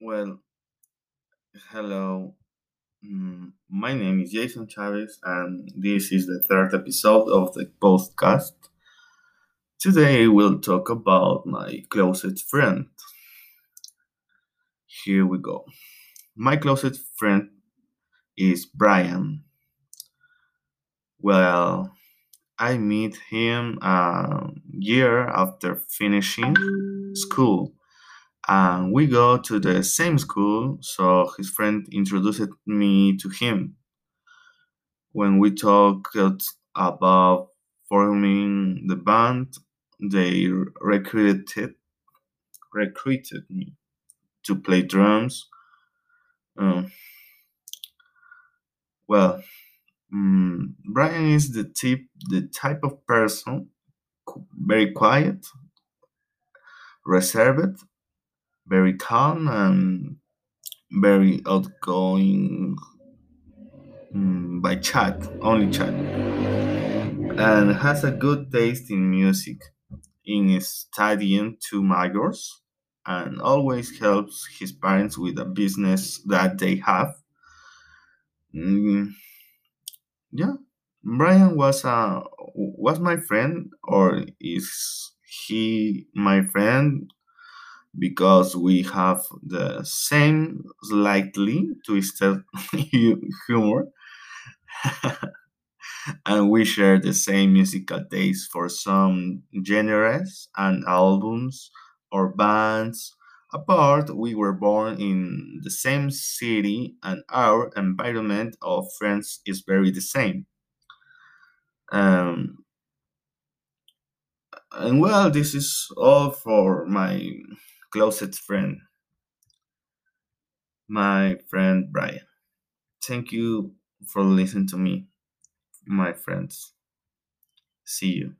Well, hello. Mm, My name is Jason Chavez, and this is the third episode of the podcast. Today, we'll talk about my closest friend. Here we go. My closest friend is Brian. Well, I meet him a year after finishing school, and we go to the same school, so his friend introduced me to him. When we talked about forming the band, they recruited recruited me to play drums. Um, well, mm, Brian is the tip, the type of person very quiet, reserved, very calm, and very outgoing mm, by chat, only chat, and has a good taste in music. In studying two majors, and always helps his parents with a business that they have. Mm, yeah, Brian was a was my friend, or is he my friend because we have the same slightly twisted hu- humor and we share the same musical taste for some genres and albums or bands. Apart, we were born in the same city and our environment of friends is very the same. Um, and well, this is all for my closest friend, my friend Brian. Thank you for listening to me, my friends. See you.